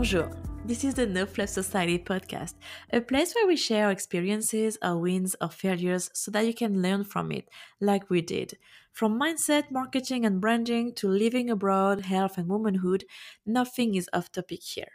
Bonjour. This is the No Fluff Society podcast, a place where we share our experiences, our wins, our failures, so that you can learn from it, like we did. From mindset, marketing, and branding to living abroad, health, and womanhood, nothing is off topic here.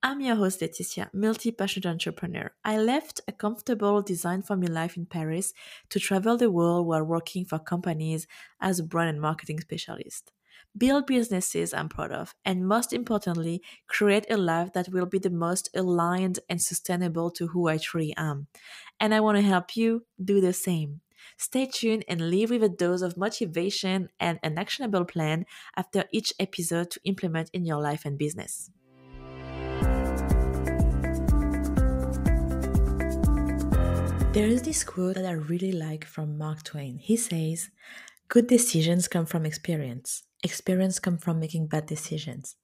I'm your host, Laetitia, multi passionate entrepreneur. I left a comfortable design for me life in Paris to travel the world while working for companies as a brand and marketing specialist build businesses I'm proud of, and most importantly, create a life that will be the most aligned and sustainable to who I truly am. And I want to help you do the same. Stay tuned and leave with a dose of motivation and an actionable plan after each episode to implement in your life and business. There is this quote that I really like from Mark Twain. He says, Good decisions come from experience experience come from making bad decisions.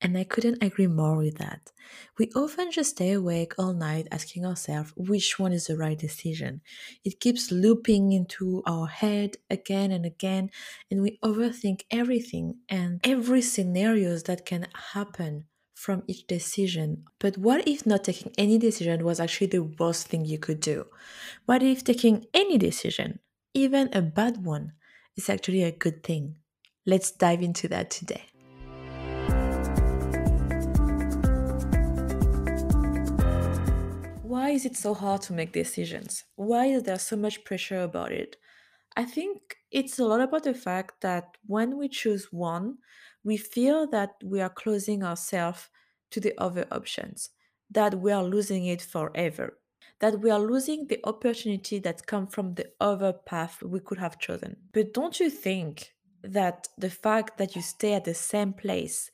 And I couldn't agree more with that. We often just stay awake all night asking ourselves which one is the right decision. It keeps looping into our head again and again, and we overthink everything and every scenarios that can happen from each decision. But what if not taking any decision was actually the worst thing you could do? What if taking any decision, even a bad one, is actually a good thing? Let's dive into that today. Why is it so hard to make decisions? Why is there so much pressure about it? I think it's a lot about the fact that when we choose one, we feel that we are closing ourselves to the other options, that we are losing it forever, that we are losing the opportunity that come from the other path we could have chosen. But don't you think that the fact that you stay at the same place,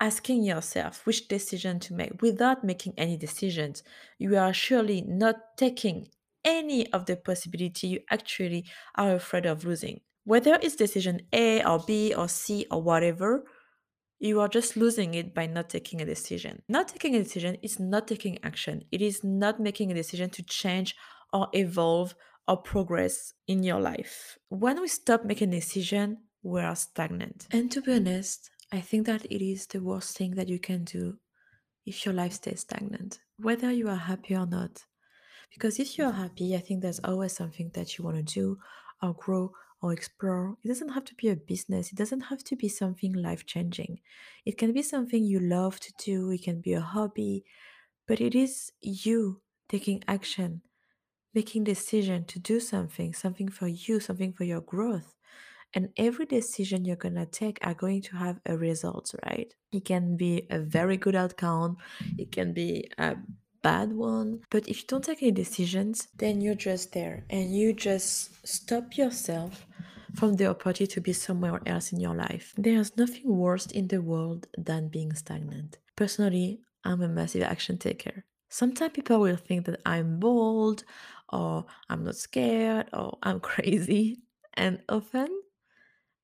asking yourself which decision to make without making any decisions, you are surely not taking any of the possibility you actually are afraid of losing. Whether it's decision A or B or C or whatever, you are just losing it by not taking a decision. Not taking a decision is not taking action. It is not making a decision to change or evolve or progress in your life. When we stop making a decision, we are stagnant. And to be honest, I think that it is the worst thing that you can do if your life stays stagnant, whether you are happy or not. Because if you're happy, I think there's always something that you want to do or grow or explore. It doesn't have to be a business, it doesn't have to be something life changing. It can be something you love to do, it can be a hobby, but it is you taking action making decision to do something, something for you, something for your growth. And every decision you're going to take are going to have a result, right? It can be a very good outcome, it can be a bad one. But if you don't take any decisions, then you're just there and you just stop yourself from the opportunity to be somewhere else in your life. There's nothing worse in the world than being stagnant. Personally, I'm a massive action taker. Sometimes people will think that I'm bold or I'm not scared or I'm crazy. And often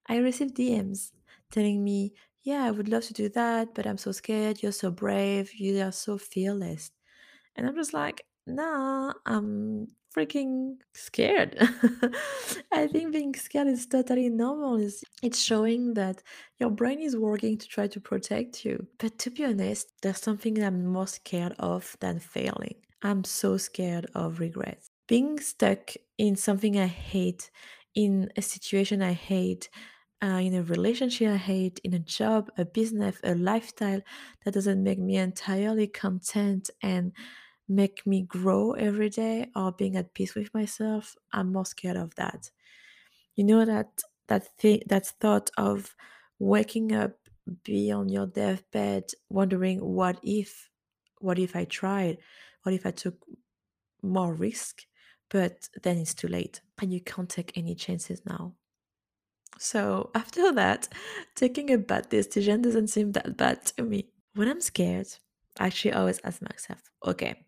I receive DMs telling me, Yeah, I would love to do that, but I'm so scared. You're so brave. You are so fearless. And I'm just like, Nah, I'm freaking scared. I think being scared is totally normal. It's, it's showing that your brain is working to try to protect you. But to be honest, there's something I'm more scared of than failing. I'm so scared of regrets. being stuck in something I hate, in a situation I hate, uh, in a relationship I hate, in a job, a business, a lifestyle that doesn't make me entirely content and make me grow every day or being at peace with myself, I'm more scared of that. You know that that thing that thought of waking up, be on your deathbed, wondering what if, what if I tried, what if I took more risk, but then it's too late and you can't take any chances now. So after that, taking a bad decision doesn't seem that bad to me. When I'm scared, I actually always ask myself, okay,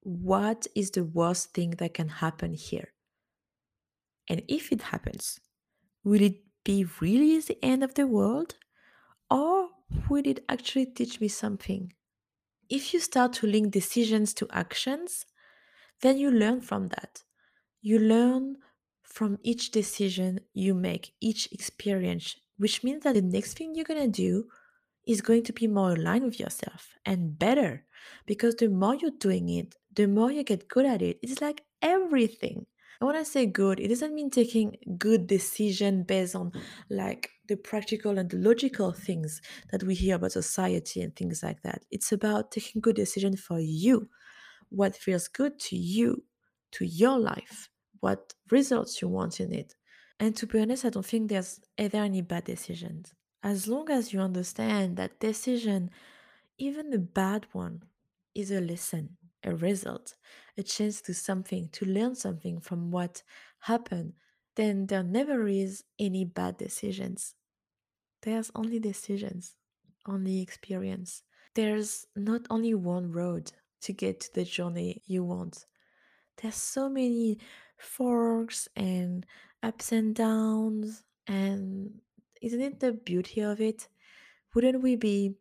what is the worst thing that can happen here? And if it happens, will it be really the end of the world? Or will it actually teach me something? If you start to link decisions to actions, then you learn from that. You learn from each decision you make, each experience, which means that the next thing you're going to do, is going to be more aligned with yourself and better because the more you're doing it, the more you get good at it. It's like everything. And when I say good, it doesn't mean taking good decision based on like the practical and the logical things that we hear about society and things like that. It's about taking good decision for you, what feels good to you, to your life, what results you want in it. And to be honest, I don't think there's ever any bad decisions. As long as you understand that decision, even a bad one, is a lesson, a result, a chance to something, to learn something from what happened, then there never is any bad decisions. There's only decisions, only experience. There's not only one road to get to the journey you want. There's so many forks and ups and downs, and isn't it the beauty of it? Wouldn't we be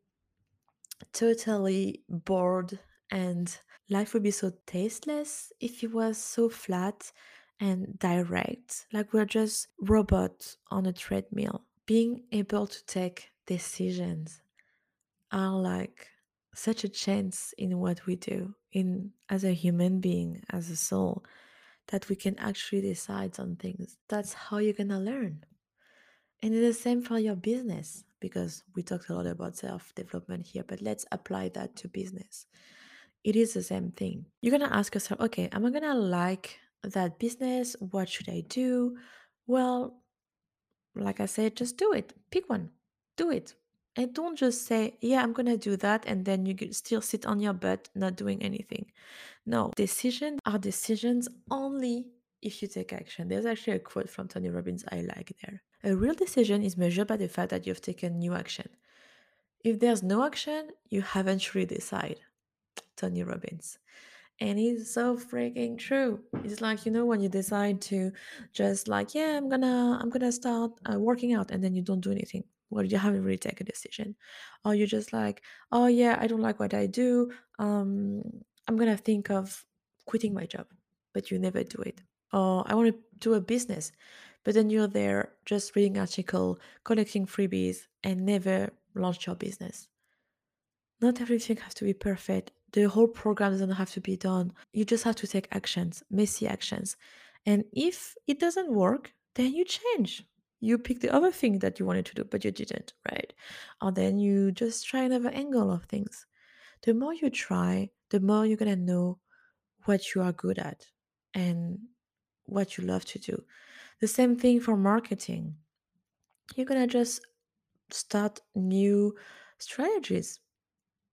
totally bored and life would be so tasteless if it was so flat and direct like we're just robots on a treadmill being able to take decisions are like such a chance in what we do in as a human being as a soul that we can actually decide on things that's how you're gonna learn and it's the same for your business because we talked a lot about self development here, but let's apply that to business. It is the same thing. You're to ask yourself, okay, am I to like that business? What should I do? Well, like I said, just do it. Pick one, do it. And don't just say, yeah, I'm going to do that. And then you still sit on your butt, not doing anything. No, decisions are decisions only if you take action. There's actually a quote from Tony Robbins I like there. A real decision is measured by the fact that you've taken new action. If there's no action, you haven't truly decided. Tony Robbins. And it's so freaking true. It's like, you know, when you decide to just like, yeah, I'm gonna, I'm gonna start uh, working out and then you don't do anything. Well, you haven't really taken a decision. Or you're just like, oh yeah, I don't like what I do. Um, I'm gonna think of quitting my job, but you never do it. Or I want to do a business, but then you're there just reading article, collecting freebies, and never launch your business. Not everything has to be perfect. The whole program doesn't have to be done. You just have to take actions, messy actions. And if it doesn't work, then you change. You pick the other thing that you wanted to do, but you didn't, right? Or then you just try another angle of things. The more you try, the more you're gonna know what you are good at and what you love to do. The same thing for marketing. You're gonna just start new strategies.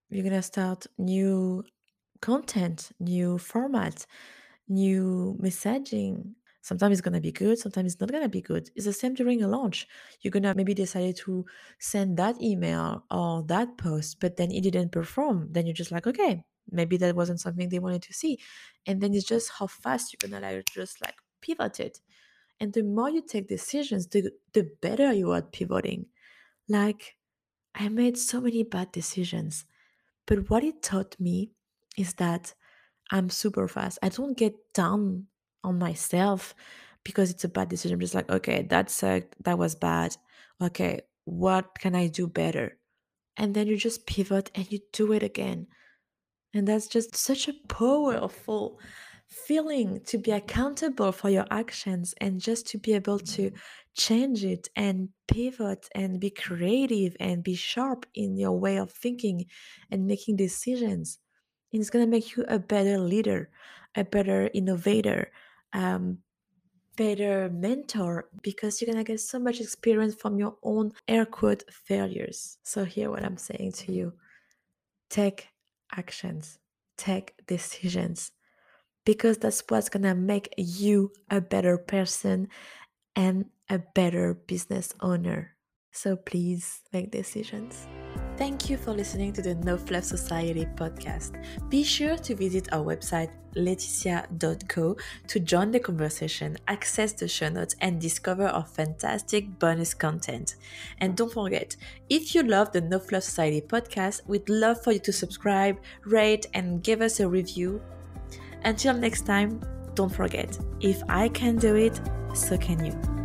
You're gonna start new content, new formats, new messaging. Sometimes it's gonna be good, sometimes it's not gonna be good. It's the same during a launch. You're gonna maybe decide to send that email or that post, but then it didn't perform. Then you're just like, okay, maybe that wasn't something they wanted to see. And then it's just how fast you're gonna like just like pivot it. And the more you take decisions, the, the better you are at pivoting. Like, I made so many bad decisions, but what it taught me is that I'm super fast. I don't get down on myself because it's a bad decision. I'm just like, okay, that sucked. That was bad. Okay, what can I do better? And then you just pivot and you do it again. And that's just such a powerful feeling to be accountable for your actions and just to be able to change it and pivot and be creative and be sharp in your way of thinking and making decisions. it's going to make you a better leader, a better innovator, um, better mentor because you're to get so much experience from your own air quote failures. So, here, what I'm saying to you take actions, take decisions because that's what's gonna make you a better person and a better business owner. So please make decisions. Thank you for listening to the No Fluff Society podcast. Be sure to visit our website, laetitia.co, to join the conversation, access the show notes, and discover our fantastic bonus content. And don't forget, if you love the No Fluff Society podcast, we'd love for you to subscribe, rate, and give us a review until next time, don't forget if I can do it, so can you.